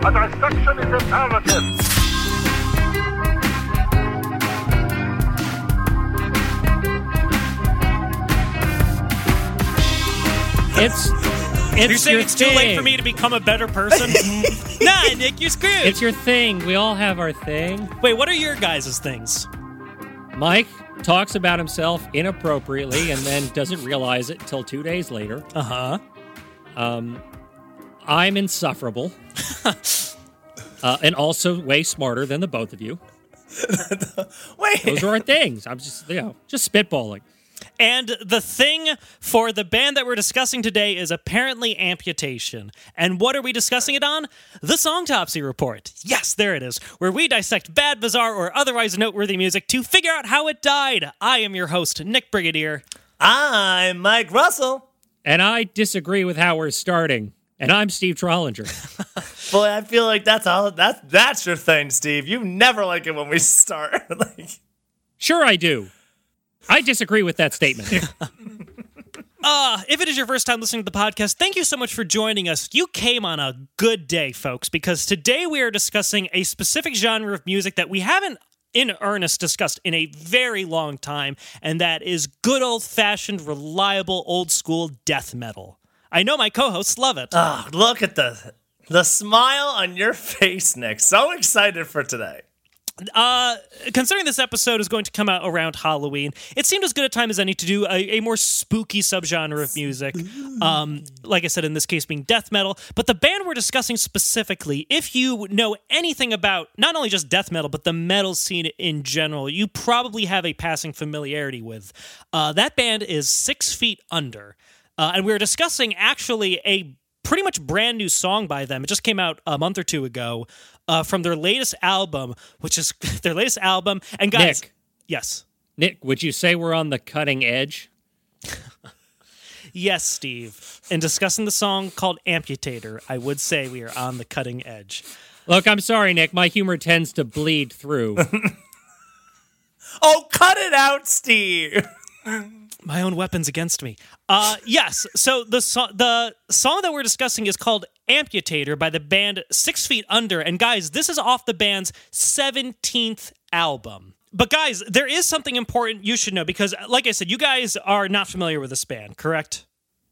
A dissection is imperative. It's it's You're saying your it's too late for me to become a better person? nah, Nick, you're screwed. It's your thing. We all have our thing. Wait, what are your guys' things? Mike talks about himself inappropriately and then doesn't realize it until two days later. Uh huh. Um, I'm insufferable. uh, and also way smarter than the both of you. Wait. Those are our things. I'm just, you know, just spitballing. And the thing for the band that we're discussing today is apparently amputation. And what are we discussing it on? The Songtopsy Report. Yes, there it is, where we dissect bad, bizarre, or otherwise noteworthy music to figure out how it died. I am your host, Nick Brigadier. I'm Mike Russell. And I disagree with how we're starting. And I'm Steve Trollinger. Boy, I feel like that's all. That's that's your thing, Steve. You never like it when we start. like, Sure, I do. I disagree with that statement. Uh, if it is your first time listening to the podcast, thank you so much for joining us. You came on a good day, folks, because today we are discussing a specific genre of music that we haven't in earnest discussed in a very long time, and that is good old fashioned, reliable, old school death metal. I know my co hosts love it. oh, look at the the smile on your face, Nick. So excited for today. Uh, considering this episode is going to come out around Halloween, it seemed as good a time as any to do a, a more spooky subgenre of music. Um, like I said, in this case, being death metal. But the band we're discussing specifically, if you know anything about not only just death metal, but the metal scene in general, you probably have a passing familiarity with. Uh, that band is Six Feet Under. Uh, and we were discussing actually a pretty much brand new song by them. It just came out a month or two ago uh, from their latest album, which is their latest album. And guys, Nick. yes, Nick, would you say we're on the cutting edge? yes, Steve. In discussing the song called Amputator, I would say we are on the cutting edge. Look, I'm sorry, Nick. My humor tends to bleed through. Oh, cut it out, Steve. My own weapons against me. Uh, yes. So the so- the song that we're discussing is called "Amputator" by the band Six Feet Under. And guys, this is off the band's seventeenth album. But guys, there is something important you should know because, like I said, you guys are not familiar with this band, correct?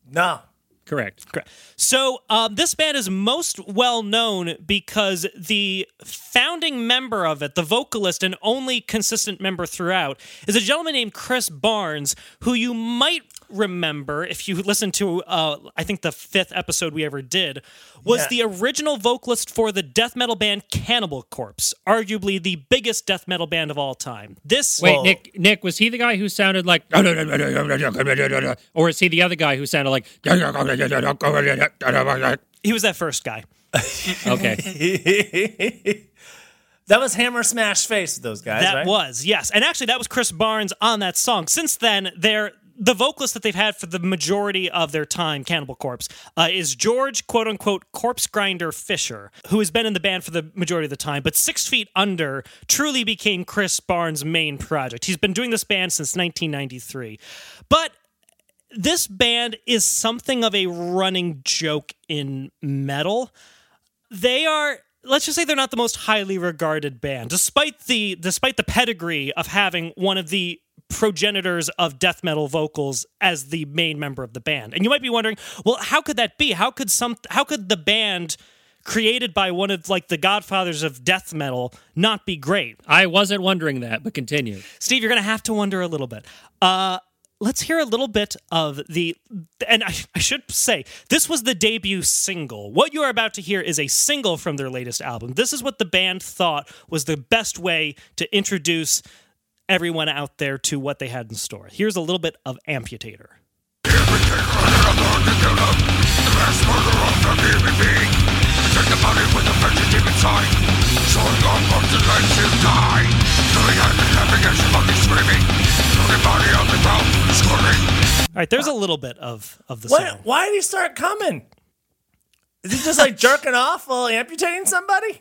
No. Correct. Correct. So um, this band is most well known because the founding member of it, the vocalist and only consistent member throughout, is a gentleman named Chris Barnes, who you might remember if you listened to, uh, I think the fifth episode we ever did, was Yeah. the original vocalist for the death metal band Cannibal Corpse, arguably the biggest death metal band of all time. This Wait, Whoa. Nick. Nick, was he the guy who sounded like, or is he the other guy who sounded like? he was that first guy. Okay. that was Hammer Smashed Face with those guys, That right? was, yes. And actually, that was Chris Barnes on that song. Since then, they're. The vocalist that they've had for the majority of their time, Cannibal Corpse, uh, is George, quote unquote, Corpse Grinder Fisher, who has been in the band for the majority of the time. But Six Feet Under truly became Chris Barnes' main project. He's been doing this band since 1993. But this band is something of a running joke in metal. They are let's just say they're not the most highly regarded band despite the despite the pedigree of having one of the progenitors of death metal vocals as the main member of the band. And you might be wondering, well, how could that be? How could some how could the band created by one of like the godfathers of death metal not be great? I wasn't wondering that, but continue. Steve, you're going to have to wonder a little bit. Uh, let's hear a little bit of the. And I, I should say, this was the debut single. What you are about to hear is a single from their latest album. This is what the band thought was the best way to introduce everyone out there to what they had in store. Here's a little bit of Amputator. All right, there's a little bit of, of the What, song. why did he start coming? Is he just like jerking off while amputating somebody?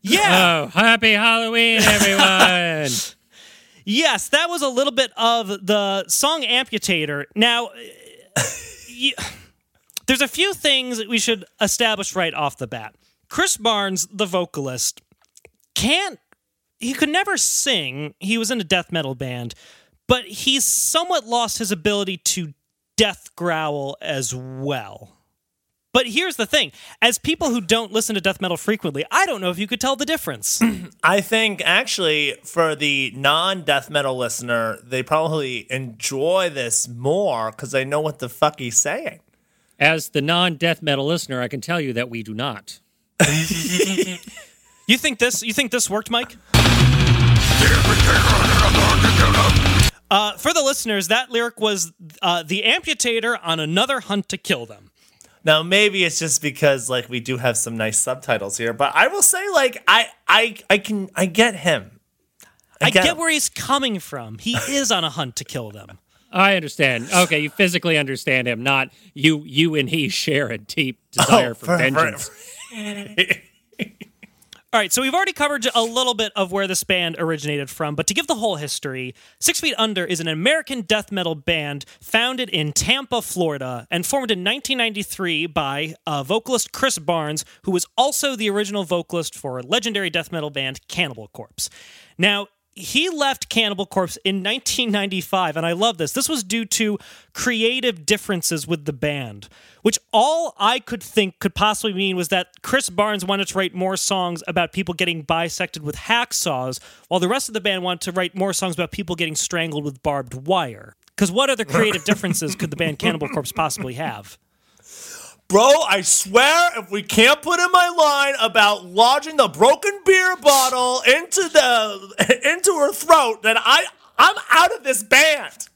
Yeah. Oh, happy Halloween, everyone! Yes, that was a little bit of the song Amputator. Now, uh, y- there's a few things that we should establish right off the bat. Chris Barnes, the vocalist, can't. He could never sing. He was in a death metal band, but he's somewhat lost his ability to death growl as well. But here's the thing as people who don't listen to death metal frequently, I don't know if you could tell the difference. I think actually for the non-death metal listener, they probably enjoy this more because they know what the fuck he's saying. As the non death metal listener, I can tell you that we do not. you think this you think this worked, Mike? Uh, for the listeners, that lyric was uh, the amputator on another hunt to kill them. Now maybe it's just because like we do have some nice subtitles here, but I will say like I I I can I get him. I, get, him. where he's coming from. He is on a hunt to kill them. I understand. Okay, you physically understand him, not you. You and he share a deep oh, desire Oh, for, for- for- vengeance. All right, so we've already covered a little bit of where this band originated from, but to give the whole history, Six Feet Under is an American death metal band founded in Tampa, Florida, and formed in 1993 by uh, vocalist Chris Barnes, who was also the original vocalist for legendary death metal band Cannibal Corpse. Now, he left Cannibal Corpse in 1995, and I love this. This was due to creative differences with the band, which all I could think could possibly mean was that Chris Barnes wanted to write more songs about people getting bisected with hacksaws, while the rest of the band wanted to write more songs about people getting strangled with barbed wire. Because what other creative differences could the band Cannibal Corpse possibly have? Bro, I swear if we can't put in my line about lodging the broken beer bottle into the into her throat, then I I'm out of this band.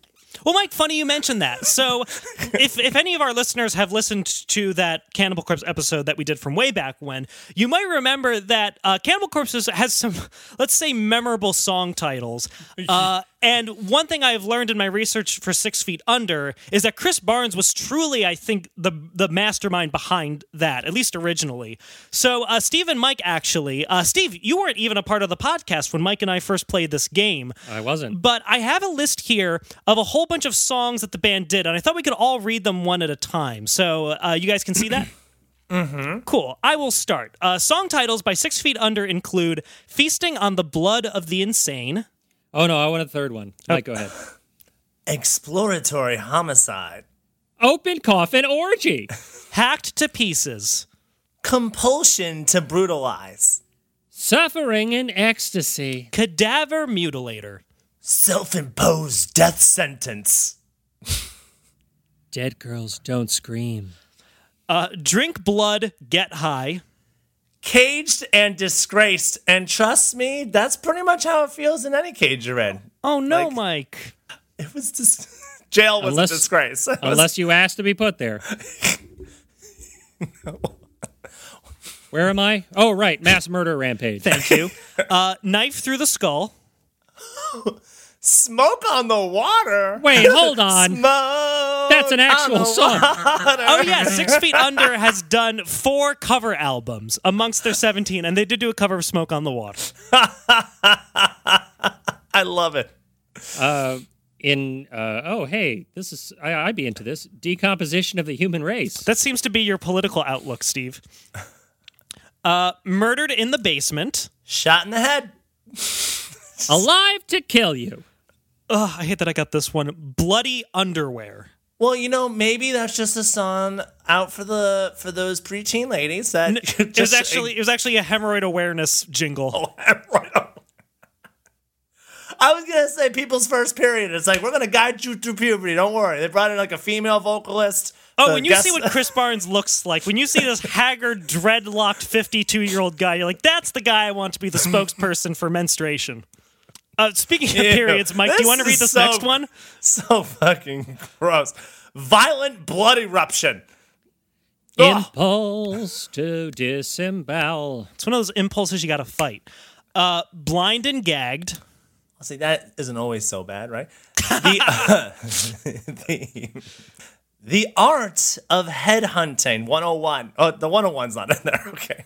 Well, Mike, funny you mentioned that. So, if if any of our listeners have listened to that Cannibal Corpse episode that we did from way back when, you might remember that uh, Cannibal Corpse has- has some, let's say, memorable song titles. Uh, and one thing I've learned in my research for Six Feet Under is that Chris Barnes was truly, I think, the the mastermind behind that, at least originally. So, uh, Steve and Mike actually, uh, Steve, you weren't even a part of the podcast when Mike and I first played this game. I wasn't. But I have a list here of a whole bunch of songs that the band did, and I thought we could all read them one at a time. So uh, you guys can see that? mm-hmm. Cool. I will start. Uh, song titles by Six Feet Under include Feasting on the Blood of the Insane, Oh no, I want a third one. Mike, go ahead. Exploratory homicide. Open coffin orgy. Hacked to Pieces, Compulsion to brutalize. Suffering in ecstasy. Cadaver Mutilator, Self-imposed death sentence. Dead girls don't scream. uh, Drink Blood, Get High, Caged and disgraced. And trust me, that's pretty much how it feels in any cage you're in. Oh no, Like- Mike. It was just jail was Unless- a disgrace. Was- Unless you asked to be put there. Where am I? Oh, right. Mass murder rampage. Thank you. Uh, Knife Through the Skull, smoke on the water. Wait, hold on. Smoke That's an on actual the song. Oh yeah, Six Feet Under has done four cover albums amongst their seventeen, and they did do a cover of "Smoke on the Water." I love it. In uh, oh hey, this is I, I'd be into this decomposition of the human race. That seems to be your political outlook, Steve. Uh, "Murdered in the Basement." Shot in the head. Alive to kill you. Ugh, I hate that I got this one. "Bloody Underwear." Well, you know, maybe that's just a song out for the for those preteen ladies that It was just actually it was actually a hemorrhoid awareness jingle. Oh, hemorrhoid. I was gonna say people's first period. It's like we're gonna guide you through puberty. Don't worry. They brought in like a female vocalist. Oh, when you guest- see what Chris Barnes looks like, when you see this haggard, dreadlocked 52 year old guy, you're like, that's the guy I want to be the spokesperson for menstruation. Uh, speaking of Ew. periods, Mike, do you want to read is this so- next one? so fucking gross. Violent blood eruption. Ugh. Impulse to disembowel. It's one of those impulses you got to fight. Uh, blind and gagged. I'll See, that isn't always so bad, right? The, uh, the, the art of headhunting 101. Oh, the 101's not in there. Okay.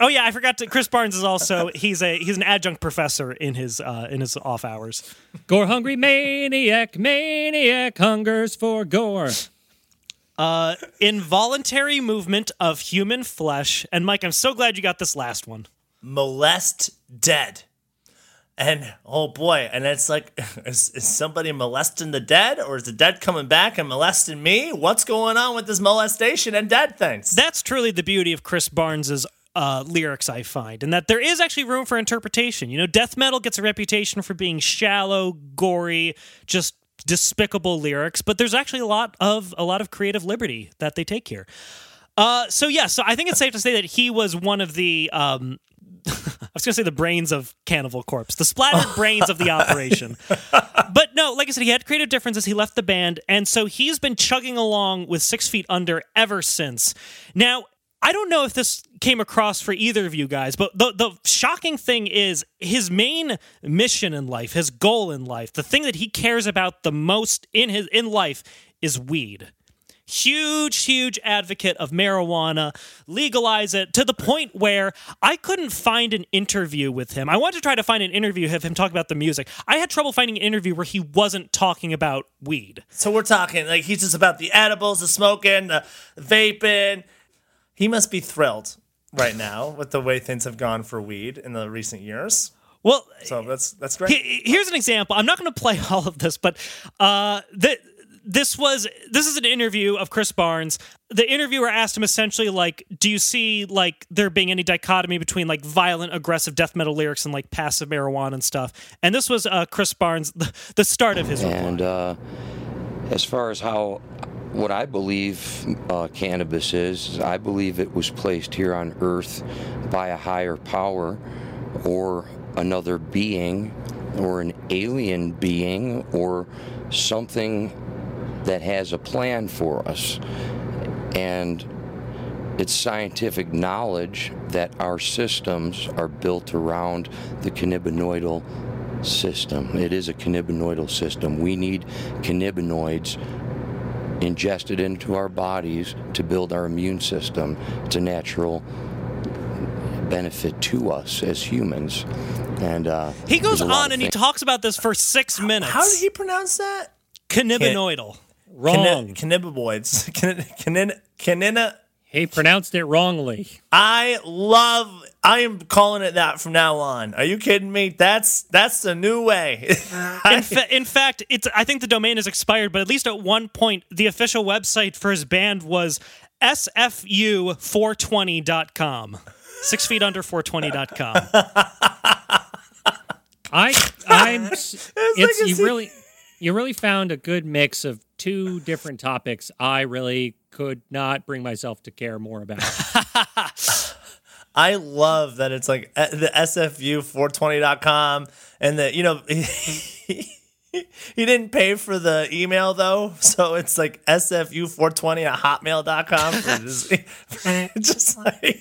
Oh yeah, I forgot to. Chris Barnes is also he's a he's an adjunct professor in his uh, in his off hours. Gore hungry maniac, maniac hungers for gore. Uh, involuntary movement of human flesh. And Mike, I'm so glad you got this last one. molest dead. And oh boy, and it's like, is, is somebody molesting the dead, or is the dead coming back and molesting me? What's going on with this molestation and dead things? That's truly the beauty of Chris Barnes's uh, lyrics, I find, and that there is actually room for interpretation. You know, death metal gets a reputation for being shallow, gory, just despicable lyrics, but there's actually a lot of a lot of creative liberty that they take here. Uh, so yeah, so I think it's safe to say that he was one of the um, I was going to say the brains of Cannibal Corpse, the splattered brains of the operation. But no, like I said, he had creative differences. He left the band, and so he's been chugging along with Six Feet Under ever since. Now, I don't know if this came across for either of you guys, but the the shocking thing is his main mission in life, his goal in life, the thing that he cares about the most in his in life is weed huge, huge advocate of marijuana, legalize it to the point where I couldn't find an interview with him. I wanted to try to find an interview of him talking about the music. I had trouble finding an interview where he wasn't talking about weed. so we're talking like he's just about the edibles, the smoking, the vaping. He must be thrilled right now with the way things have gone for weed in the recent years. Well, So that's that's great. he- here's an example. I'm not going to play all of this, but uh, the, this was this is an interview of Chris Barnes. The interviewer asked him essentially like, "Do you see like there being any dichotomy between like violent, aggressive death metal lyrics and like passive marijuana and stuff?" And this was uh, Chris Barnes, the, the start of his reply. And uh, as far as how what I believe uh, cannabis is, I believe it was placed here on Earth by a higher power or another being or an alien being or something that has a plan for us. And it's scientific knowledge that our systems are built around the cannabinoidal system. It is a cannabinoidal system. We need cannabinoids ingested into our bodies to build our immune system. It's a natural benefit to us as humans. And uh, he goes there's a lot on and he talks about this for six minutes. How did he pronounce that? Cannabinoidal. Wrong. Cannabinoids. Canina. Canina. he pronounced it wrongly. I love. I am calling it that from now on. Are you kidding me? That's that's the new way. in, fa- in fact, it's. I think the domain is expired, but at least at one point, the official website for his band was sfu420.com. Six feet under 420.com. I I'm s- it's like you se- really you really found a good mix of two different topics I really could not bring myself to care more about. I love that it's like uh, the SFU420.com and the you know he, didn't pay for the email though, so it's like SFU420 at hotmail.com. Just, just like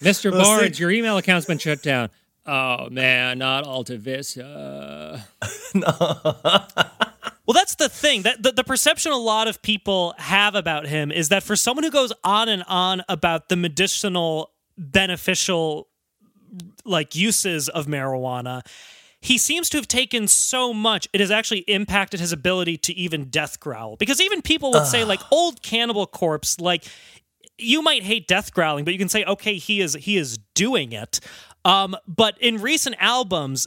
Mr. See- Barnes, your email account's been shut down. Oh man, not Alta Vista. Well, that's the thing. That the, the perception a lot of people have about him is that for someone who goes on and on about the medicinal beneficial like uses of marijuana, he seems to have taken so much it has actually impacted his ability to even death growl. Because even people would say like old cannibal corpse like you might hate death growling, but you can say okay, he is he is doing it. Um, but in recent albums,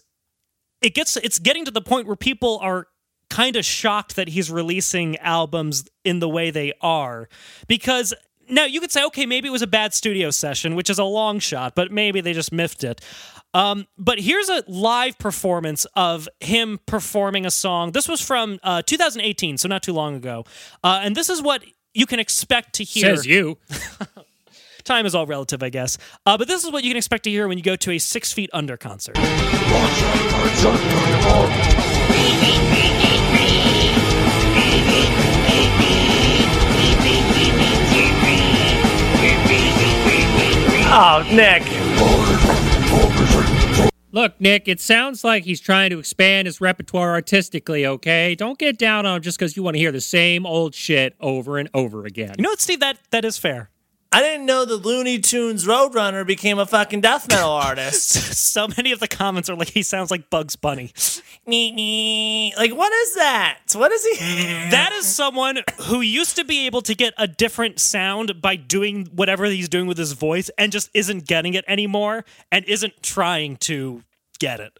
it gets it's getting to the point where people are kind of shocked that he's releasing albums in the way they are. Because now you could say okay maybe it was a bad studio session which is a long shot but maybe they just miffed it. Um, but here's a live performance of him performing a song. This was from uh, 2018 so not too long ago. Uh, and this is what you can expect to hear. Says you. time is all relative i guess. Uh, but this is what you can expect to hear when you go to a six feet under concert oh Nick, Look, Nick, it sounds like he's trying to expand his repertoire artistically, okay? Don't get down on him just because you want to hear the same old shit over and over again. you know what steve that that is fair I didn't know the Looney Tunes Roadrunner became a fucking death metal artist. so many of the comments are like he sounds like Bugs Bunny. Me, me. Like, what is that? What is he? That is someone who used to be able to get a different sound by doing whatever he's doing with his voice and just isn't getting it anymore and isn't trying to get it.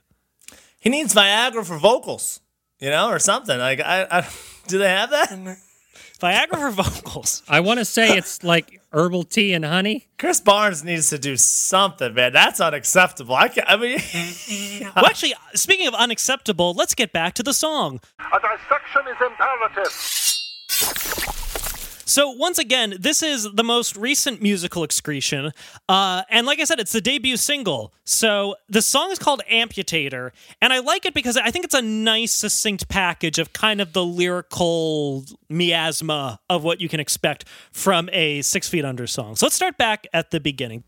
he needs Viagra for vocals, you know, or something. Like, I, I do they have that? Viagra for vocals. I want to say it's like herbal tea and honey. Chris Barnes needs to do something, man. That's unacceptable. I can't. I mean, Well, actually, uh, speaking of unacceptable, let's get back to the song. A dissection is imperative. So once again, this is the most recent musical excretion, uh, and like I said, it's the debut single. So the song is called "Amputator," and I like it because I think it's a nice, succinct package of kind of the lyrical miasma of what you can expect from a Six Feet Under song. So let's start back at the beginning.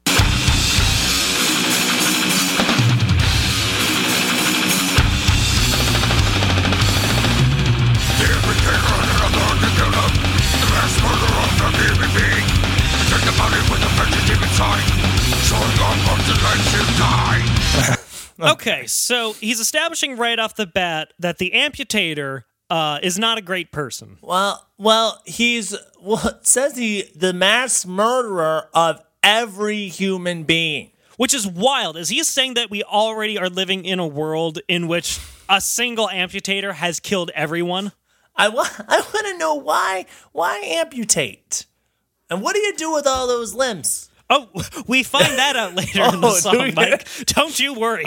Okay, so he's establishing right off the bat that the amputator uh, is not a great person. well, well, he's well. Says he the mass murderer of every human being. Which is wild. Is he saying that we already are living in a world in which a single amputator has killed everyone? I want. I want to know why. Why amputate? And what do you do with all those limbs? Oh, we find that out later in the Oh, do song, we? Mike. Don't you worry.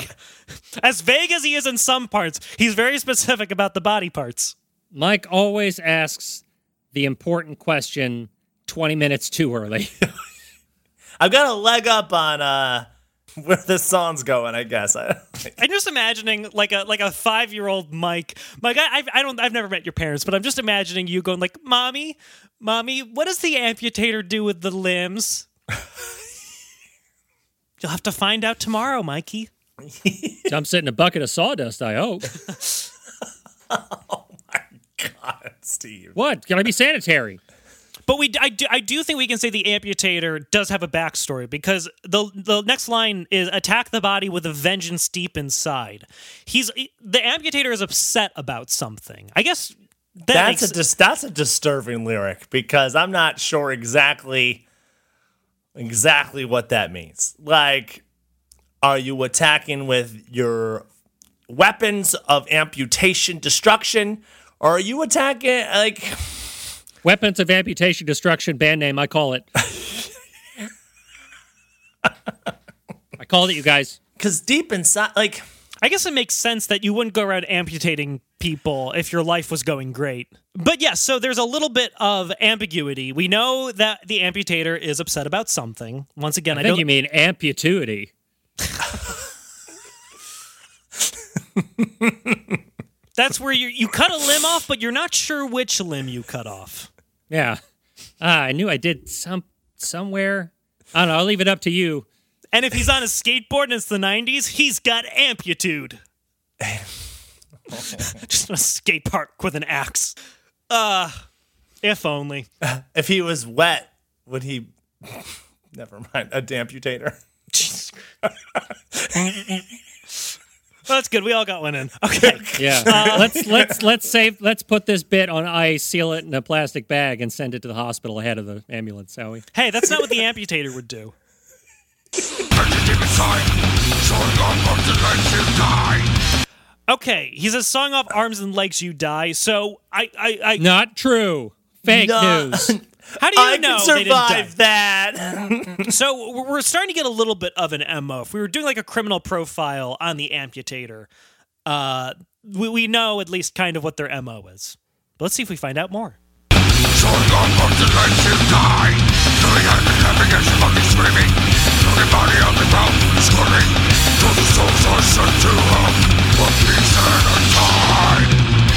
As vague as he is in some parts, he's very specific about the body parts. Mike always asks the important question 20 minutes too early. I've got a leg up on uh where this song's going. I guess. I, I'm just imagining like a like a five year old Mike. Mike, I, I've, I don't I've never met your parents, but I'm just imagining you going like, "Mommy, mommy, what does the amputator do with the limbs?" You'll have to find out tomorrow, Mikey. I'm sitting a bucket of sawdust, I hope. Oh my god, Steve. What? Can I be sanitary. But we, I do, I do think we can say the amputator does have a backstory because the the next line is attack the body with a vengeance deep inside. He's the amputator is upset about something. I guess that That's makes, a dis- that's a disturbing lyric because I'm not sure exactly exactly what that means. Like, are you attacking with your weapons of amputation, destruction, or are you attacking like? Weapons of amputation, destruction, band name, I call it. I called it, you guys. Because deep inside, like, I guess it makes sense that you wouldn't go around amputating people if your life was going great. But yes, so there's a little bit of ambiguity. We know that the amputator is upset about something. Once again, I, I think don't. you mean amputity. that's where you you cut a limb off, but you're not sure which limb you cut off. Yeah. Ah, I knew I did some somewhere. I don't know. I'll leave it up to you. And if he's on a skateboard and it's the 90s, he's got amplitude. Just on a skate park with an axe. Uh, if only. if he was wet, would he? Never mind. A amputator. Well, that's good. We all got one in. Okay. Yeah. Uh, let's let's let's save let's put this bit on ice, seal it in a plastic bag, and send it to the hospital ahead of the ambulance, shall we? Hey, that's not what the amputator would do. Okay, he says song off arms and legs you die. So I I, I Not true. Fake No. news. how do you I know can they didn't die? survive that. So we're- we're starting to get a little bit of an MO. If we were doing like a criminal profile on the amputator, uh, we, we know at least kind of what their MO is. But let's see if we find out more.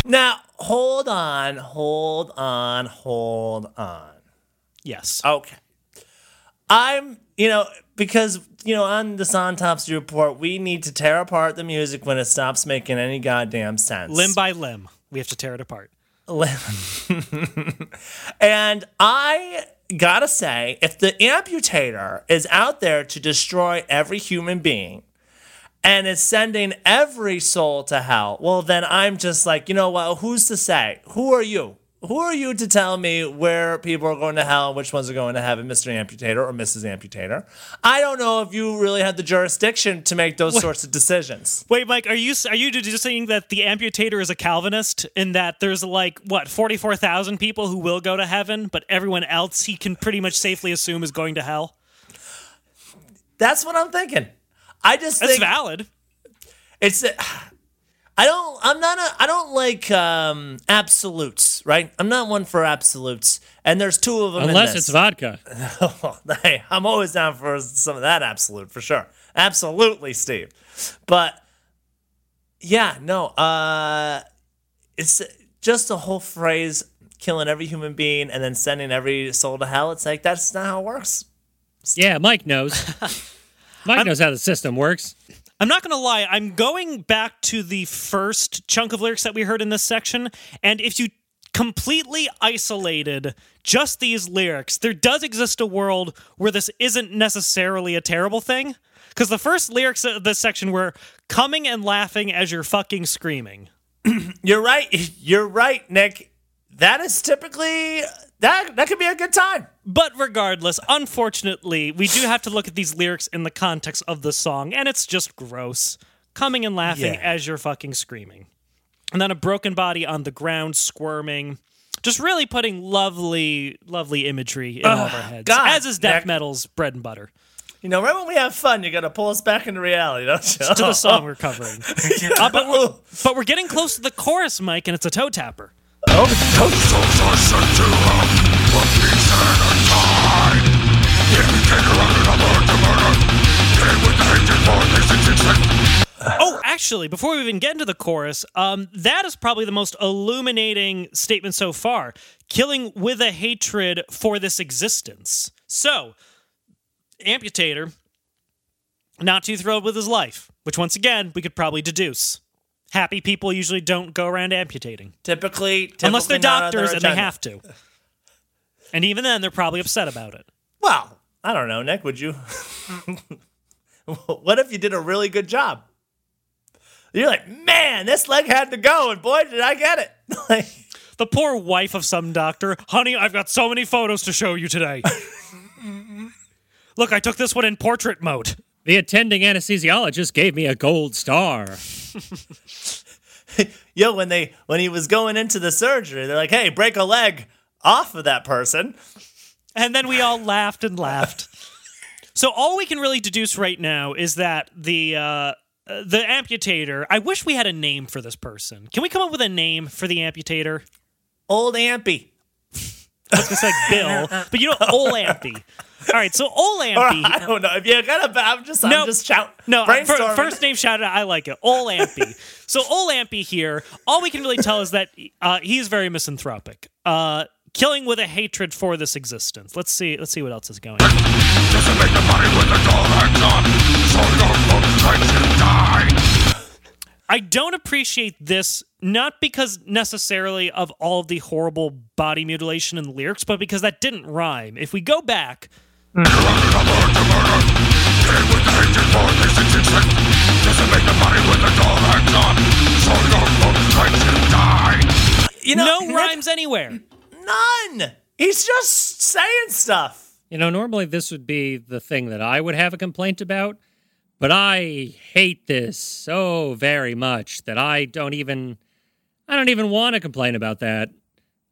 now, hold on, hold on, hold on. Yes. Okay. I'm, you know, because, you know, on the Autopsy Report, we need to tear apart the music when it stops making any goddamn sense. limb by limb, we have to tear it apart. Limb. And I gotta say, if the amputator is out there to destroy every human being and is sending every soul to hell, well, then I'm just like, you know what? Who's to say? Who are you? Who are you to tell me where people are going to hell and which ones are going to heaven, Mr. Amputator or Mrs. Amputator? I don't know if you really have the jurisdiction to make those sorts of decisions. Wait, Mike, are you are you just saying that the amputator is a Calvinist in that there's like what forty four thousand people who will go to heaven, but everyone else he can pretty much safely assume is going to hell? That's what I'm thinking. I just That's think valid. it's uh, I don't I'm not a I don't like um absolutes, right? I'm not one for absolutes. And there's two of them in Unless it's vodka. hey, I'm always down for some of that absolute for sure. Absolutely, Steve. But yeah, no, uh it's just the whole phrase killing every human being and then sending every soul to hell. It's like that's not how it works. Yeah, Mike knows. Mike knows how the system works. I'm not going to lie, I'm going back to the first chunk of lyrics that we heard in this section, and if you completely isolated just these lyrics, there does exist a world where this isn't necessarily a terrible thing. Because the first lyrics of this section were coming and laughing as you're fucking screaming. You're right. You're right, Nick. That is typically that that could be a good time. But regardless, unfortunately, we do have to look at these lyrics in the context of the song, and it's just gross. Coming and laughing Yeah. as you're fucking screaming. And then a broken body on the ground squirming. Just really putting lovely, lovely imagery in all of our heads. God, as is death Nick. metal's bread and butter. You know, right when we have fun, you got to pull us back into reality, don't you? To the song we're covering. Uh, but, we're, but we're getting close to the chorus, Mike, and it's a toe tapper. Oh, actually, before we even get into the chorus, um, that is probably the most illuminating statement so far. Killing with a hatred for this existence. So, Amputator, not too thrilled with his life, which once again, we could probably deduce. Happy people usually don't go around amputating. typically, typically Unless they're not on their doctors and they have to. And even then, they're probably upset about it. Well, I don't know, Nick. Would you? what if you did a really good job? You're like, man, this leg had to go, and boy, did I get it! like, The poor wife of some doctor. Honey, I've got so many photos to show you today. Look, I took this one in portrait mode. The attending anesthesiologist gave me a gold star. yo, when they when he was going into the surgery, they're like, hey, break a leg off of that person. And then we all laughed and laughed. So all we can really deduce right now is that the uh, the amputator. I wish we had a name for this person. Can we come up with a name for the amputator? Old Ampy. I was gonna say Bill, but you know, Ol Ampy. All right, so Ol Or Ampy. I don't know. If you got a, I'm just, No. I'm just shout. No, fir- brainstorming. first name shout out. I like it. Ol Ampy. so Ol Ampy here. All we can really tell is that uh, he's very misanthropic. Uh, killing with a hatred for this existence. Let's see. Let's see what else is going. I don't appreciate this not because necessarily of all of the horrible body mutilation in the lyrics, but because that didn't rhyme. If we go back, you know, no rhymes anywhere. None. He's just saying stuff. You know, normally this would be the thing that I would have a complaint about, but I hate this so very much that I don't even I don't even want to complain about that.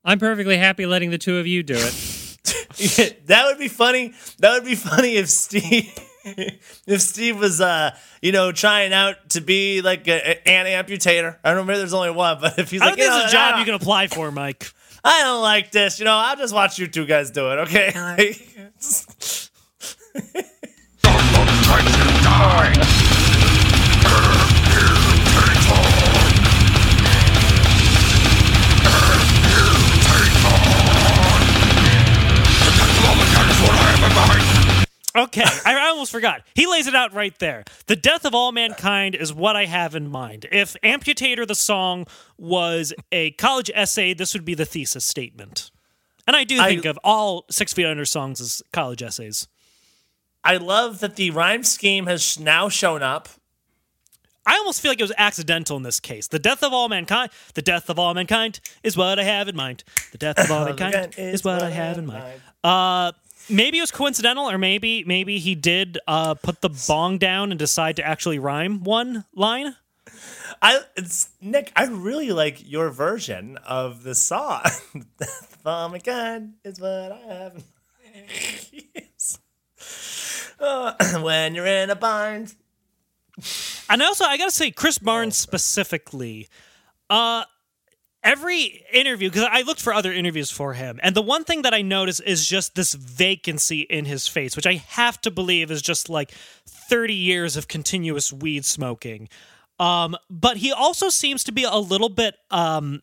I'm perfectly happy letting the two of you do it. that would be funny. That would be funny if Steve, if Steve was, uh, you know, trying out to be like a, a- an amputator. I don't know remember. There's only one, but if he's I like, don't think you know, a job you can apply for, Mike. I don't like this. You know, I'll just watch you two guys do it. Okay. Okay, I I almost forgot. He lays it out right there. The death of all mankind is what I have in mind. If Amputator the song was a college essay, this would be the thesis statement. And I do I- think of all Six Feet Under songs as college essays. I love that the rhyme scheme has now shown up. I almost feel like it was accidental in this case. The death of all mankind, the death of all mankind is what I have in mind. The death of all mankind is what I have in mind. Uh, maybe it was coincidental, or maybe maybe he did uh, put the bong down and decide to actually rhyme one line. I it's Nick. I really like your version of the song. Death of all mankind is what I have. in mind. Yes. Uh, when you're in a bind. And also, I gotta say, Chris Barnes specifically, uh, every interview because I looked for other interviews for him, and the one thing that I noticed is just this vacancy in his face, which I have to believe is just like thirty years of continuous weed smoking. Um, but he also seems to be a little bit um,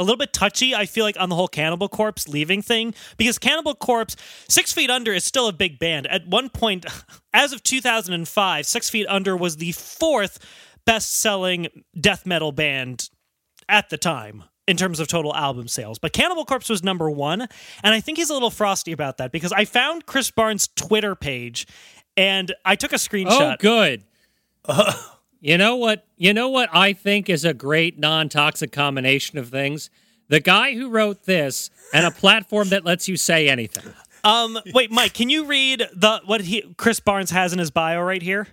a little bit touchy, I feel like, on the whole Cannibal Corpse leaving thing because Cannibal Corpse, Six Feet Under is still a big band. At one point, as of 2005, Six Feet Under was the fourth best selling death metal band at the time in terms of total album sales. But Cannibal Corpse was number one. And I think he's a little frosty about that because I found Chris Barnes' Twitter page and I took a screenshot. Oh, screenshot. good. you know what? You know what I think is a great non-toxic combination of things. The guy who wrote this and a platform that lets you say anything. Um, wait, Mike, can you read the what he Chris Barnes has in his bio right here?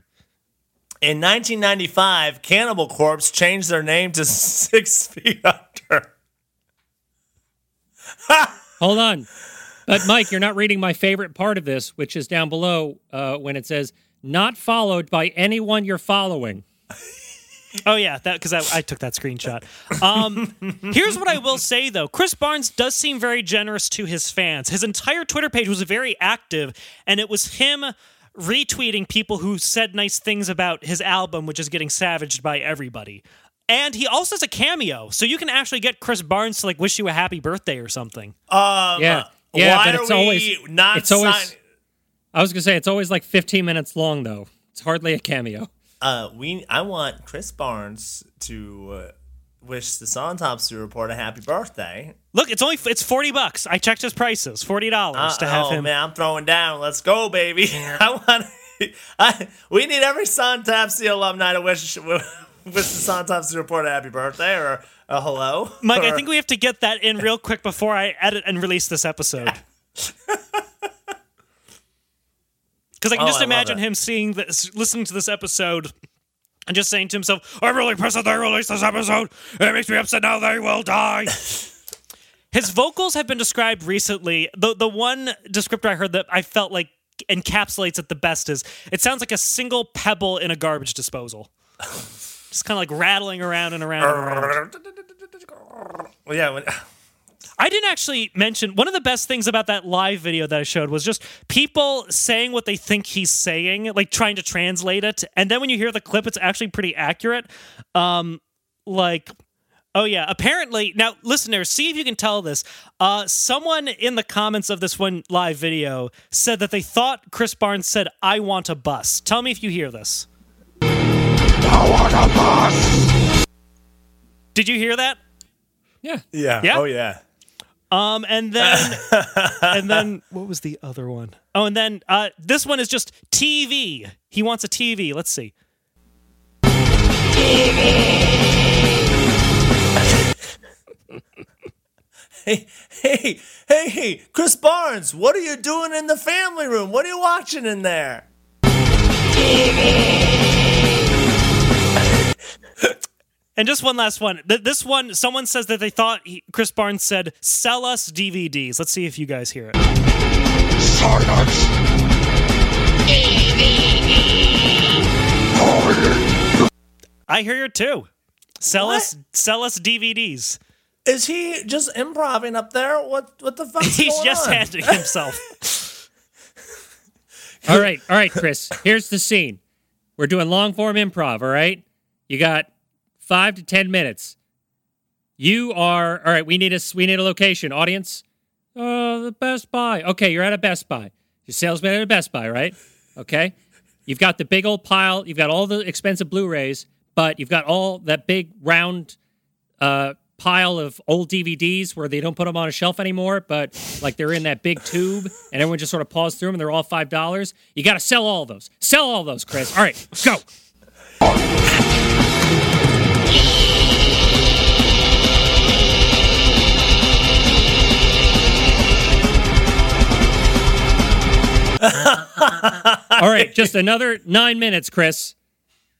In 1995, Cannibal Corpse changed their name to Six Feet Under. Hold on. But Mike, you're not reading my favorite part of this, which is down below uh, when it says "not followed by anyone you're following." Oh yeah, that because I, I took that screenshot. Um, here's what I will say though: Chris Barnes does seem very generous to his fans. His entire Twitter page was very active, and it was him retweeting people who said nice things about his album, which is getting savaged by everybody. And he also has a cameo, so you can actually get Chris Barnes to like wish you a happy birthday or something. Um, Yeah, yeah, why but are it's we always not it's always. sign- I was gonna say it's always like 15 minutes long though. It's hardly a cameo. Uh, we I want Chris Barnes to uh, wish the Autopsy Report a happy birthday. Look, it's only it's forty bucks. I checked his prices, forty dollars to have oh him. man, I'm throwing down. Let's go, baby! I want. I, we need every Autopsy alumni to wish wish the Autopsy Report a happy birthday or a hello. Mike, I think we have to get that in real quick before I edit and release this episode. Because I can Oh, just I imagine him seeing this, listening to this episode, and just saying to himself, "I'm really pissed that they released this episode. It makes me upset. Now they will die." His vocals have been described recently. The the one descriptor I heard that I felt like encapsulates it the best is it sounds like a single pebble in a garbage disposal. Just kind of like rattling around and around and around. Well, yeah. When, I didn't actually mention one of the best things about that live video that I showed was just people saying what they think he's saying, like trying to translate it. And then when you hear the clip, it's actually pretty accurate. Um, like, oh yeah, apparently now listeners, see if you can tell this. Uh, someone in the comments of this one live video said that they thought Chris Barnes said, "I want a bus." Tell me if you hear this. I want a bus. Did you hear that? Yeah. yeah. Yeah? Oh yeah. Um, and then, and then, what was the other one? Oh, and then uh, this one is just TV. He wants a TV. Let's see. Hey, hey, hey, hey, Chris Barnes, what are you doing in the family room? What are you watching in there? And just one last one. This one, someone says that they thought he, Chris Barnes said, "Sell us DVDs." Let's see if you guys hear it. I hear it too. Sell What? us, sell us DVDs. Is he just improvising up there? What what the fuck's He's going just on? handing himself. All right, all right, Chris. Here's the scene. We're doing long form improv. All right, you got five to ten minutes. You are all right. We need a we need a location. Audience. Uh, the Best Buy. Okay, you're at a Best Buy. You're salesman at a Best Buy, right? Okay. You've got the big old pile. You've got all the expensive Blu-rays, but you've got all that big round uh, pile of old DVDs where they don't put them on a shelf anymore, but like they're in that big tube and everyone just sort of paws through them and they're all $5. You got to sell all those. Sell all those, Chris. All right, go. all right, just another nine minutes, Chris.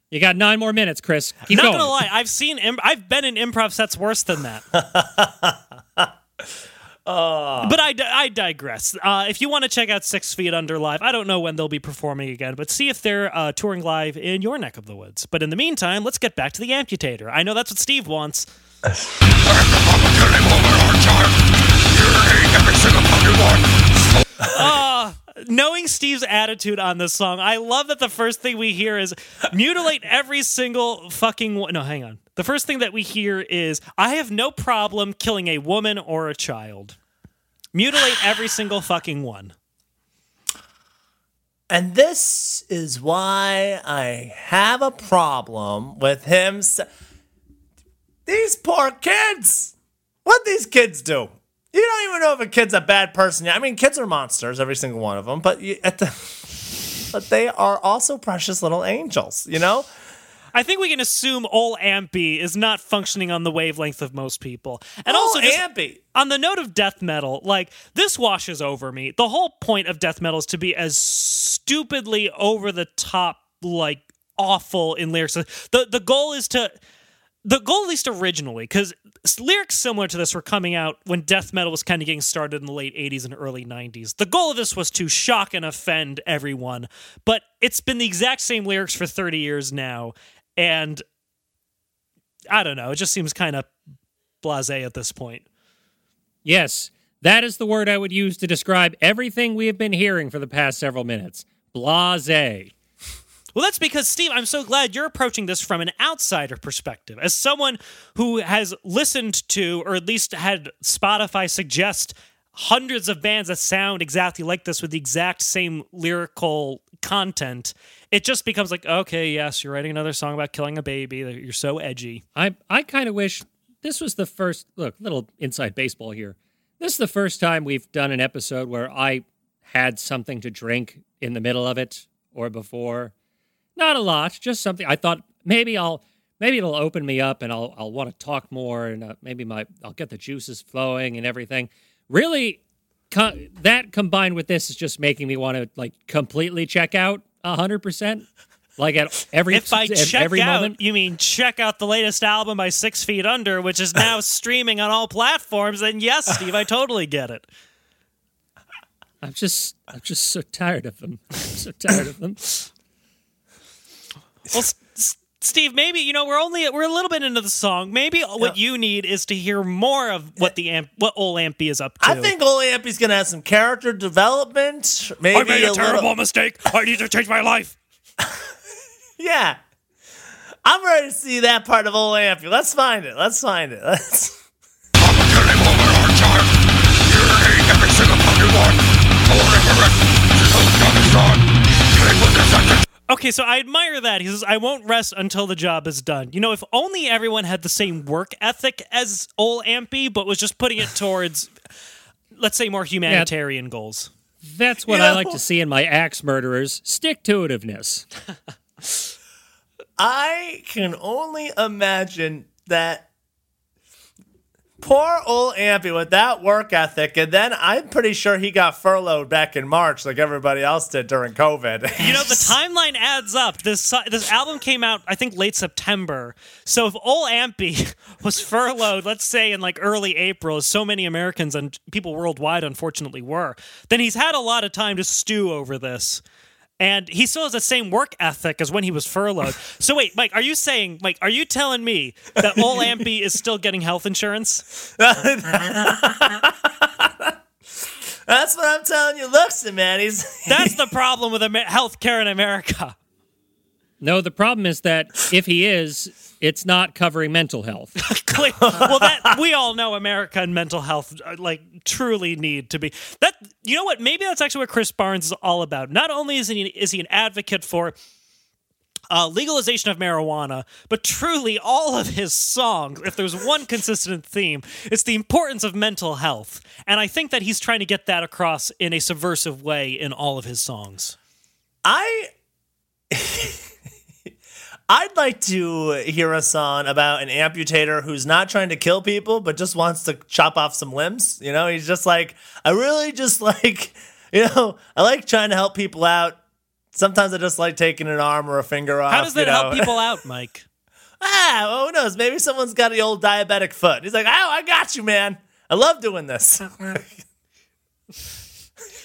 You got nine more minutes, Chris. Keep Not going. gonna lie, I've seen Im- I've been in improv sets worse than that. But I, I digress. Uh, if you want to check out Six Feet Under live, I don't know when they'll be performing again, but see if they're uh, touring live in your neck of the woods. But in the meantime, let's get back to the amputator. I know that's what Steve wants. Uh, knowing Steve's attitude on this song, I love that the first thing we hear is mutilate every single fucking one. No, hang on. The first thing that we hear is I have no problem killing a woman or a child. Mutilate every single fucking one. And this is why I have a problem with him. these poor kids. What these kids do? You don't even know if a kid's a bad person. yet. I mean, kids are monsters, every single one of them. But you, at the, but they are also precious little angels. You know. I think we can assume Ol Ampy is not functioning on the wavelength of most people. And also, just Ampy. on the note of death metal, like this washes over me. The whole point of death metal is to be as stupidly over the top, like awful in lyrics. The the goal is to the goal, at least originally, because lyrics similar to this were coming out when death metal was kind of getting started in the late 80s and early 90s. The goal of this was to shock and offend everyone, but it's been the exact same lyrics for 30 years now. And I don't know, it just seems kind of blase at this point. Yes, that is the word I would use to describe everything we have been hearing for the past several minutes. Blase. Well, that's because, Steve, I'm so glad you're approaching this from an outsider perspective. As someone who has listened to, or at least had Spotify suggest hundreds of bands that sound exactly like this with the exact same lyrical content, it just becomes like, okay, yes, you're writing another song about killing a baby. You're so edgy. I I kind of wish this was the first look, little inside baseball here. This is the first time we've done an episode where I had something to drink in the middle of it or before. Not a lot, just something. I thought maybe I'll maybe it'll open me up and I'll I'll want to talk more and uh, maybe my I'll get the juices flowing and everything. Really co- that combined with this is just making me want to like completely check out 100%. Like at every If at check every out, moment. you mean check out the latest album by Six Feet Under, which is now streaming on all platforms, then yes, Steve, I totally get it. I'm just I'm just so tired of them. I'm so tired of them. Well, S- S- Steve, maybe you know we're only we're a little bit into the song. Maybe what you need is to hear more of what the amp, what Ol Ampy is up to. I think Ole Ampy's gonna have some character development. Maybe I made a little- mistake. I need to change my life. Yeah. I'm ready to see that part of Ole Ampy. Let's find it. Let's find it. Let's. Okay, so I admire that. He says, I won't rest until the job is done. You know, if only everyone had the same work ethic as Ol Ampy, but was just putting it towards, let's say, more humanitarian goals. That's what You I know- like to see in my axe murderers: stick to itiveness. I can only imagine that poor old Ampy with that work ethic, and then I'm pretty sure he got furloughed back in March, like everybody else did during COVID. You know, the timeline adds up. This this album came out, I think, late September. So if Ol Ampy was furloughed, let's say in like early April, as so many Americans and people worldwide unfortunately were, then he's had a lot of time to stew over this. And he still has the same work ethic as when he was furloughed. So wait, Mike, are you saying, Mike, are you telling me that Ol Ampy is still getting health insurance? That's what I'm telling you. Listen, man, he's That's the problem with Amer- healthcare in America. No, the problem is that if he is, it's not covering mental health. Well, that we all know America and mental health uh, like truly need to be that. You know what? Maybe that's actually what Chris Barnes is all about. Not only is he is he an advocate for uh, legalization of marijuana, but truly all of his songs, if there's one consistent theme, it's the importance of mental health. And I think that he's trying to get that across in a subversive way in all of his songs. I I'd like to hear a song about an amputator who's not trying to kill people but just wants to chop off some limbs. You know, he's just like I really just like you know, I like trying to help people out. Sometimes I just like taking an arm or a finger off. How does that you know? help people out, Mike? ah, well, who knows? Maybe someone's got the old diabetic foot. He's like, oh, I got you, man. I love doing this.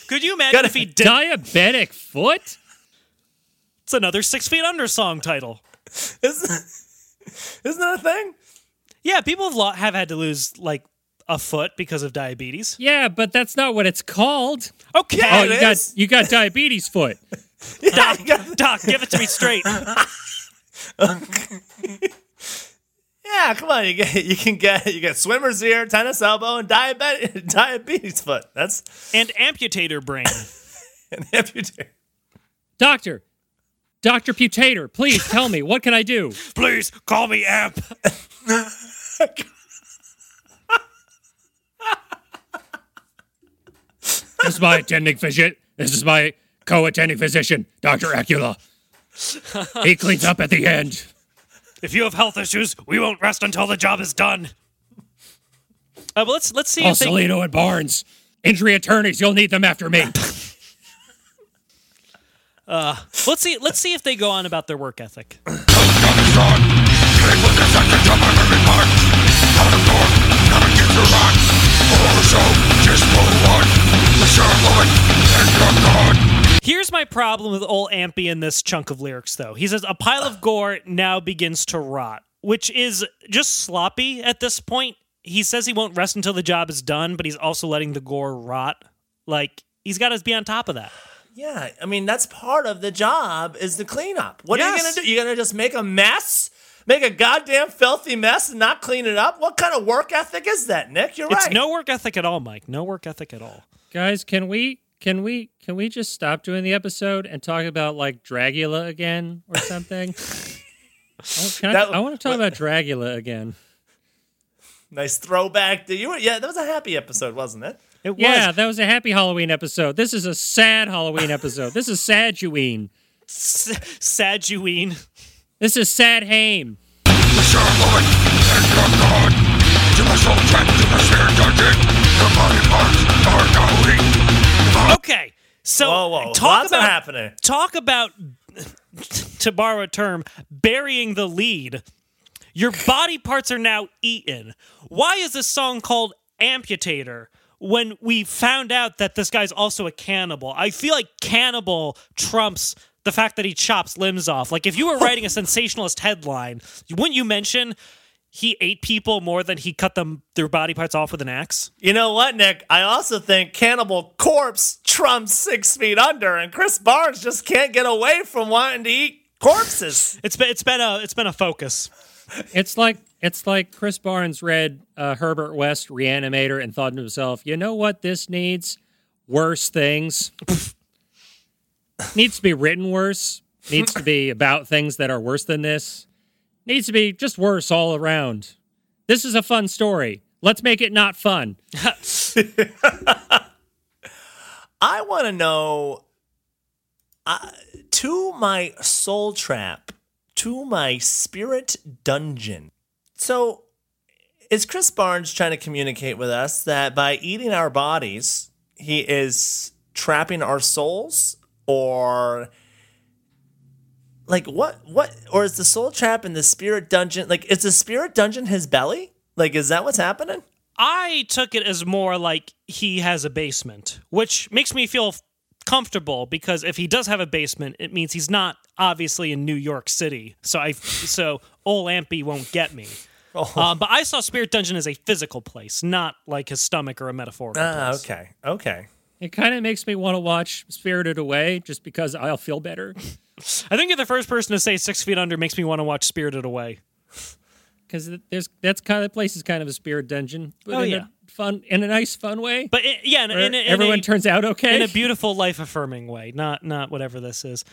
Could you imagine Gotta- if he did? Diabetic foot? It's another Six Feet Under song title. isn't, isn't that a thing? Yeah, people have, lo- have had to lose like a foot because of diabetes. Yeah, but that's not what it's called. Okay, Oh, it you got you got diabetes foot. Yeah, you got- Doc, give it to me straight. yeah, come on. You get you can get you get swimmer's ear, tennis elbow, and diabetes diabetes foot. That's and amputator brain. an amputee. Doctor, Doctor Putator, please tell me what can I do? Please call me Amp. This is my attending physician. This is my co-attending physician, Doctor Acula. He cleans up at the end. If you have health issues, we won't rest until the job is done. Uh, but let's let's see if they, and Barnes. Injury attorneys, you'll need them after me. Uh, let's see let's see if they go on about their work ethic. Here's my problem with old Ampy in this chunk of lyrics, though. He says, A pile of gore now begins to rot, which is just sloppy at this point. He says he won't rest until the job is done, but he's also letting the gore rot. Like, he's got to be on top of that. Yeah, I mean that's part of the job is the cleanup. What are you gonna do? You're gonna just make a mess, make a goddamn filthy mess, and not clean it up? What kind of work ethic is that, Nick? You're It's right. no work ethic at all, Mike. No work ethic at all. Guys, can we can we can we just stop doing the episode and talk about like Dragula again or something? Oh, I, That- I want to talk about Dragula again. nice throwback. To, you were, yeah, that was a happy episode, wasn't it? It was. Yeah, that was a happy Halloween episode. This is a sad Halloween episode. This is sad Halloween. Saduine. This is sad Haim. Okay. So Whoa, whoa, talk lots about happening. talk about to borrow a term, burying the lead. Your body parts are now eaten. Why is this song called Amputator when we found out that this guy's also a cannibal? I feel like cannibal trumps the fact that he chops limbs off. Like if you were oh. writing a sensationalist headline, wouldn't you mention he ate people more than he cut them their body parts off with an axe? You know what, Nick? I also think Cannibal Corpse trumps Six Feet Under, and Chris Barnes just can't get away from wanting to eat corpses. It's been it's been a it's been a focus. It's like it's like Chris Barnes read uh, Herbert West Reanimator and thought to himself, "You know what this needs? Worse things. needs to be written worse. Needs to be about things that are worse than this. Needs to be just worse all around. This is a fun story. Let's make it not fun. I want to know uh, to my soul trap, to my spirit dungeon. So, is Chris Barnes trying to communicate with us that by eating our bodies, he is trapping our souls? Or. Like what what or is the soul trap in the spirit dungeon like is the spirit dungeon his belly? Like is that what's happening? I took it as more like he has a basement, which makes me feel comfortable because if he does have a basement, it means he's not obviously in New York City. So I so old Ampy won't get me. Um, but I saw Spirit Dungeon as a physical place, not like his stomach or a metaphorical Ah, place. okay. Okay. It kind of makes me want to watch Spirited Away just because I'll feel better. I think you're the first person to say Six Feet Under makes me want to watch Spirited Away. Because there's that's kind of the place is kind of a spirit dungeon, but Oh, in yeah. a fun in a nice fun way. But it, yeah, in, in, in everyone a, turns out okay. in a beautiful, life affirming way, not not whatever this is.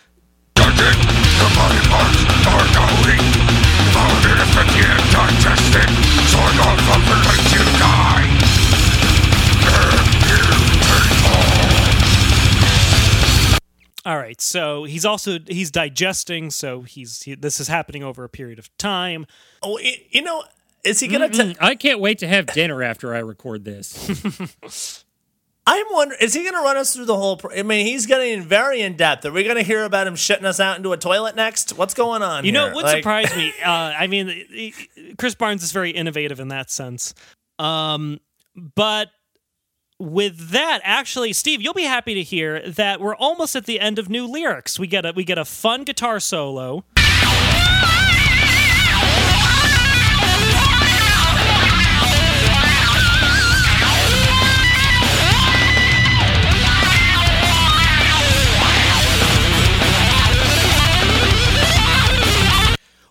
Right, so he's also he's digesting, so he's he, this is happening over a period of time. Oh, y- you know, is he gonna? T- I can't wait to have dinner after I record this. I'm wondering, is he gonna run us through the whole? Pro- I mean, he's getting very in depth. Are we gonna hear about him shitting us out into a toilet next? What's going on? You know, what would Like- surprise me? Uh, I mean, he- he- Chris Barnes is very innovative in that sense. Um, but with that, actually, Steve, you'll be happy to hear that we're almost at the end of new lyrics. We get a we get a fun guitar solo.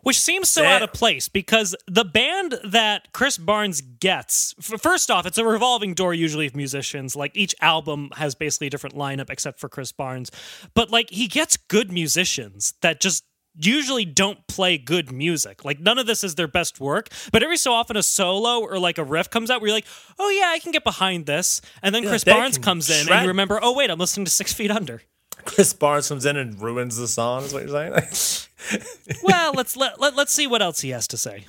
Which seems so That- out of place because the band that Chris Barnes gets, first off, it's a revolving door usually of musicians. Like each album has basically a different lineup except for Chris Barnes. But like he gets good musicians that just usually don't play good music. Like none of this is their best work, but every so often a solo or like a riff comes out where you're like, "Oh yeah, I can get behind this." And then Chris Barnes comes in and you remember, "Oh wait, I'm listening to 6 Feet Under." Chris Barnes comes in and ruins the song. Is what you're saying? Well, let's let, let let's see what else he has to say.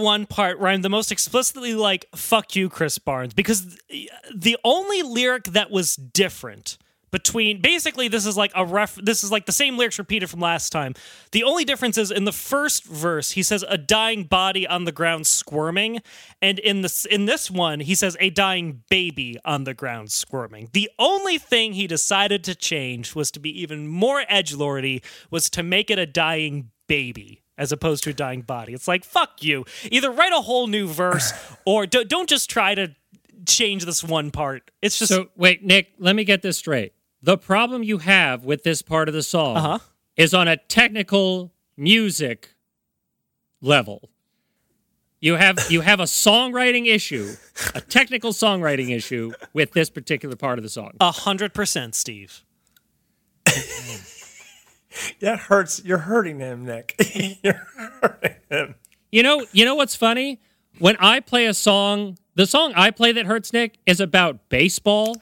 One part where I'm the most explicitly like, fuck you, Chris Barnes, because the only lyric that was different between basically this is like a ref this is like the same lyrics repeated from last time. The only difference is in the first verse he says a dying body on the ground squirming and in this in this one he says a dying baby on the ground squirming. The only thing he decided to change was to be even more edge lordy was to make it a dying baby as opposed to a dying body. It's like fuck you. Either write a whole new verse or do, don't just try to change this one part. It's just so wait, Nick, let me get this straight. The problem you have with this part of the song Uh-huh. is on a technical music level. You have you have a songwriting issue, a technical songwriting issue with this particular part of the song. a hundred percent, Steve. that hurts. You're hurting him, Nick. you're hurting him. You know, you know what's funny? When I play a song, the song I play that hurts Nick is about baseball,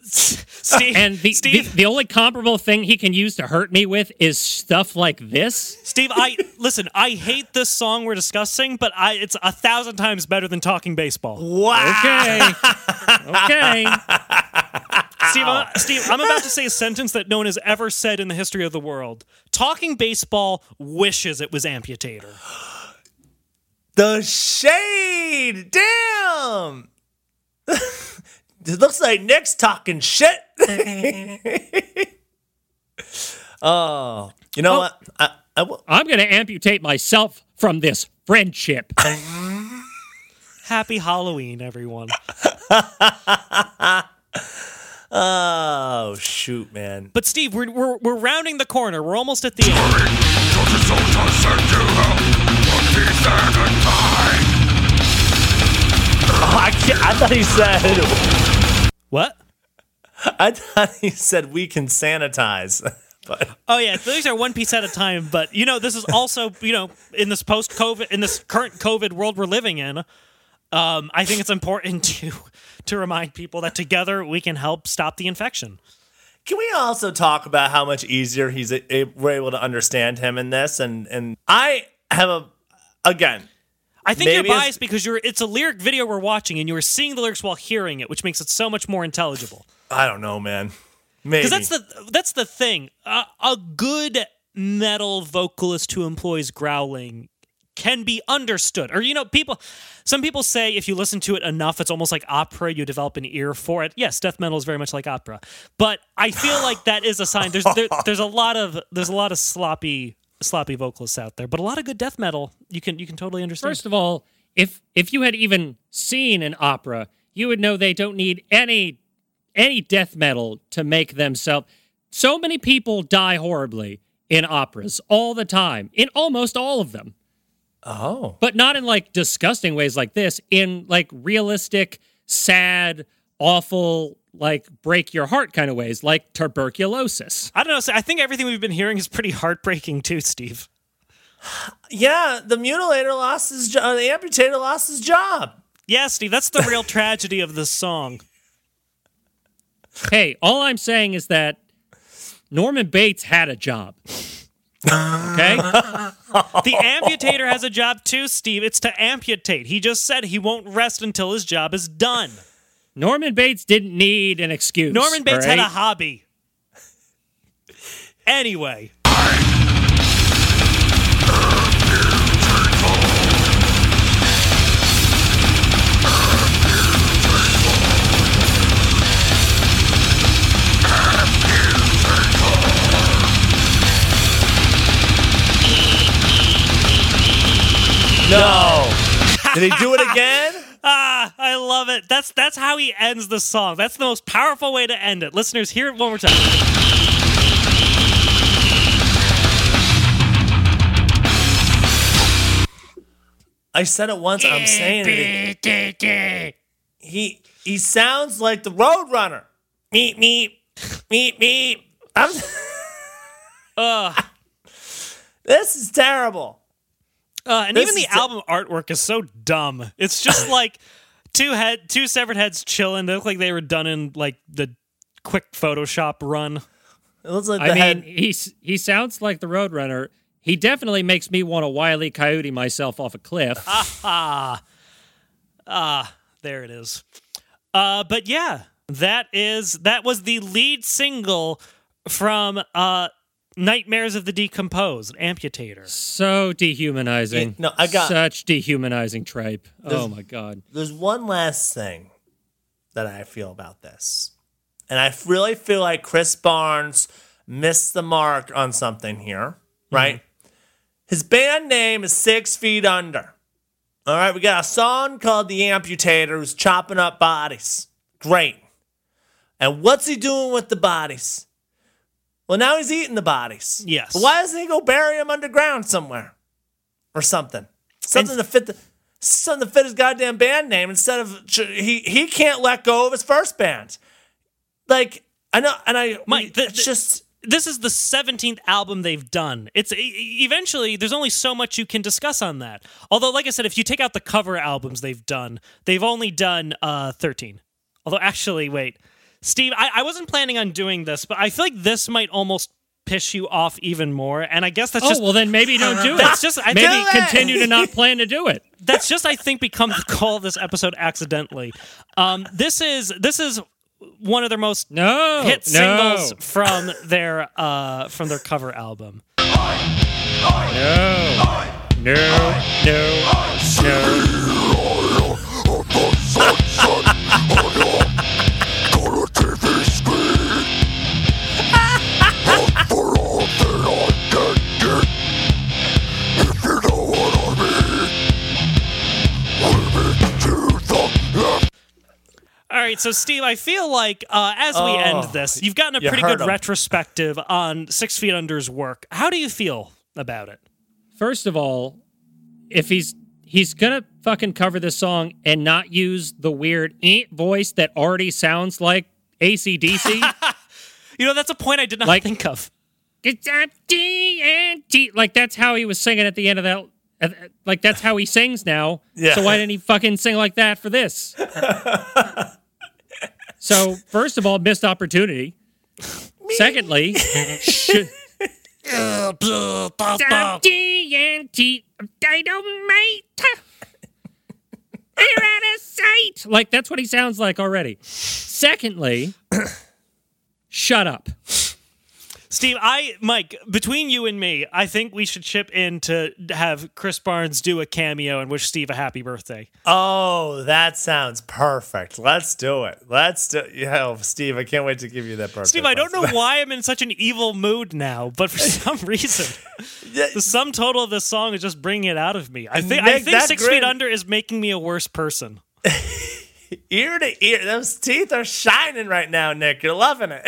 Steve and the, the the only comparable thing he can use to hurt me with is stuff like this. Steve, I listen, I hate this song we're discussing, but I it's a thousand times better than talking baseball. Wow. Okay, okay. Steve, I'm, Steve, I'm about to say a sentence that no one has ever said in the history of the world. Talking baseball wishes it was amputator. The shade. Damn. it looks like Nick's talking shit. oh, you know oh. what? I, I will. I'm going to amputate myself from this friendship. Happy Halloween, everyone. Oh shoot, man. But Steve, we're, we're we're rounding the corner. We're almost at the end. Oh, I, I thought he said. What? I thought he said we can sanitize. but Oh yeah, these are one piece at a time. But you know, this is also you know in this post COVID, in this current COVID world we're living in. Um, I think it's important to to remind people that together we can help stop the infection. can we also talk about how much easier he's a, a- we're able to understand him in this? And and I have a again. I think you're it's- biased because you're it's a lyric video we're watching and you are seeing the lyrics while hearing it, which makes it so much more intelligible. I don't know, man. Maybe Because that's the that's the thing. Uh, a good metal vocalist who employs growling can be understood. Or, you know, people, some people say if you listen to it enough, it's almost like opera. You develop an ear for it. Yes, death metal is very much like opera. But I feel like that is a sign. There's, there, there's a lot of, there's a lot of sloppy, sloppy vocalists out there, but a lot of good death metal you can, you can totally understand. First of all, if if you had even seen an opera, you would know they don't need any any death metal to make themselves. So many people die horribly in operas all the time, in almost all of them, Oh. but not in like disgusting ways like this. In like realistic, sad, awful, like break your heart kind of ways, like tuberculosis. I don't know. so I think everything we've been hearing is pretty heartbreaking too, Steve. Yeah, the mutilator lost his job. Uh, the amputator lost his job. Yeah, Steve, that's the real tragedy of this song. Hey, all I'm saying is that Norman Bates had a job. Okay? The amputator has a job too, Steve. It's to amputate. He just said he won't rest until his job is done. Norman Bates didn't need an excuse. Norman Bates all had a hobby. Anyway, No. Did he do it again? ah, I love it. That's that's how he ends the song. That's the most powerful way to end it. Listeners, hear it one more time. I said it once. I'm saying it. again. He he sounds like the Roadrunner. Meep meep meep meep. I'm. Ugh. This is terrible. Uh, and This even the is t- album artwork is so dumb. It's just like two head, two severed heads chilling. They look like they were done in like the quick Photoshop run. It looks like I the mean, head. he he sounds like the Roadrunner. He definitely makes me want to wily coyote myself off a cliff. Ah, ah, there it is. Uh, but yeah, that is that was the lead single from uh, Nightmares of the Decomposed, Amputator. so dehumanizing. Yeah, no, I got- such dehumanizing tripe. Oh my god. There's one last thing that I feel about this, and I really feel like Chris Barnes missed the mark on something here. Mm-hmm. Right? His band name is Six Feet Under. All right, we got a song called "The Amputator," who's chopping up bodies. Great. And what's he doing with the bodies? Well, now he's eating the bodies. Yes. But why doesn't he go bury them underground somewhere, or something? Something to fit the something to fit his goddamn band name instead of he he can't let go of his first band. Like I know, and I Mike, the- it's just This is the 17th album they've done. It's eventually there's only so much you can discuss on that. Although like I said if you take out the cover albums they've done, they've only done uh 13. Although actually wait. Steve, I, I wasn't planning on doing this, but I feel like this might almost piss you off even more. And I guess that's just. Oh just well, then maybe don't do it. that's just I maybe it! continue to not plan to do it. that's just I think become the call of this episode accidentally. Um, this is this is one of their most No, hit no, singles from their uh from their cover album. no, no, no, no. All right, so Steve, I feel like uh, as we Oh, end this, you've gotten a you pretty good good 'em. retrospective on Six Feet Under's work. How do you feel about it? First of all, if he's he's gonna fucking cover this song and not use the weird voice that already sounds like ACDC, You know, that's a point I did not Like- think of. it's a D and D. Like that's how he was singing at the end of that. Like that's how he sings now. Yeah. So why didn't he fucking sing like that for this? so first of all, missed opportunity. Secondly, should, D&T Dynamite. They're out of sight. Like that's what he sounds like already. Secondly, shut up. Steve, I Mike, between you and me, I think we should chip in to have Chris Barnes do a cameo and wish Steve a happy birthday. Oh, that sounds perfect. Let's do it. Let's do. Yeah, oh, Steve, I can't wait to give you that birthday. Steve, I don't know why I'm in such an evil mood now, but for some reason, the sum total of this song is just bringing it out of me. I think I think Six grin- Feet Under is making me a worse person. ear to ear, those teeth are shining right now, Nick. You're loving it.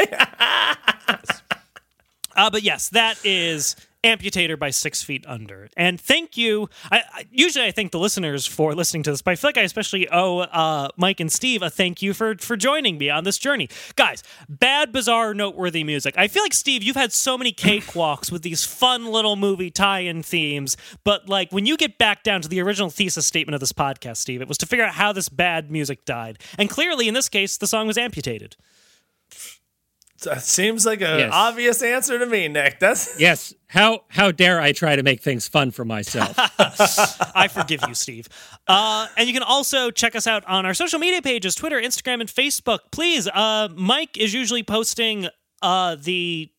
Uh, but yes, that is Amputator by Six Feet Under. And thank you. I, I usually I thank the listeners for listening to this, but I feel like I especially owe uh, Mike and Steve a thank you for for joining me on this journey, guys. Bad, bizarre, noteworthy music. I feel like Steve, you've had so many cakewalks with these fun little movie tie-in themes, but like when you get back down to the original thesis statement of this podcast, Steve, it was to figure out how this bad music died, and clearly in this case, the song was amputated. That seems like an Yes. obvious answer to me, Nick. That's Yes. How how dare I try to make things fun for myself? I forgive you, Steve. Uh, and you can also check us out on our social media pages Twitter, Instagram, and Facebook. Please, uh, Mike is usually posting uh, the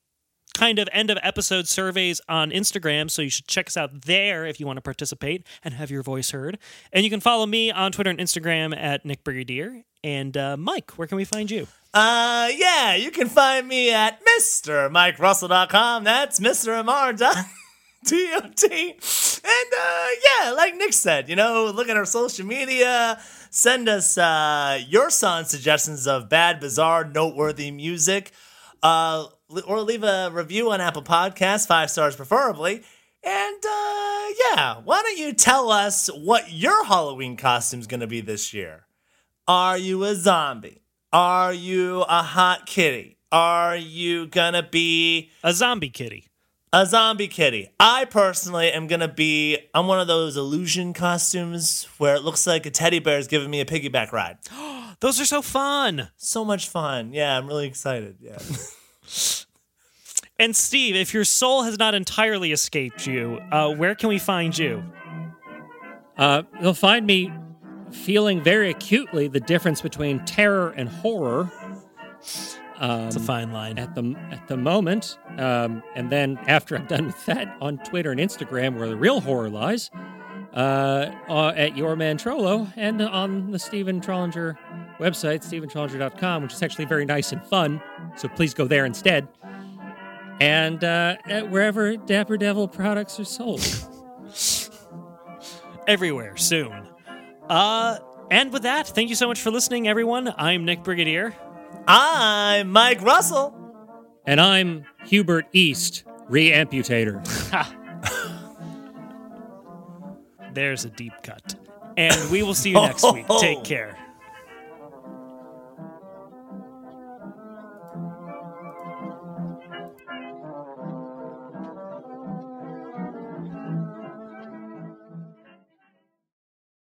kind of end of episode surveys on Instagram, so you should check us out there if you want to participate and have your voice heard. And you can follow me on Twitter and Instagram at Nick Brigadier. And uh, Mike, where can we find you? Uh, yeah, you can find me at MrMikeRussell.com. That's Mr. Amar. T-O-T. And, uh, yeah, like Nick said, you know, look at our social media. Send us, uh, your song suggestions of bad, bizarre, noteworthy music. Uh, or leave a review on Apple Podcasts, five stars preferably. And, uh, yeah, why don't you tell us what your Halloween costume's gonna be this year? Are you a zombie? Are you a hot kitty? Are you gonna be A zombie kitty. a zombie kitty? I personally am gonna be. I'm one of those illusion costumes where it looks like a teddy bear is giving me a piggyback ride. Those are so fun. So much fun. Yeah, I'm really excited. Yeah. And Steve, if your soul has not entirely escaped you, uh, where can we find you? Uh, you'll find me feeling very acutely the difference between terror and horror It's a fine line. at the at the moment, um, and then after I'm done with that, on Twitter and Instagram, where the real horror lies, uh, uh, at Your Man Trollo, and on the Stephen Trollinger website, stephentrollinger.com, which is actually very nice and fun. So please go there instead. And uh, at wherever Dapper Devil products are sold. everywhere soon. Uh, and with that, thank you so much for listening, everyone. I'm Nick Brigadier. I'm Mike Russell. And I'm Hubert East, re-amputator. There's a deep cut. And we will see you next week. Take care.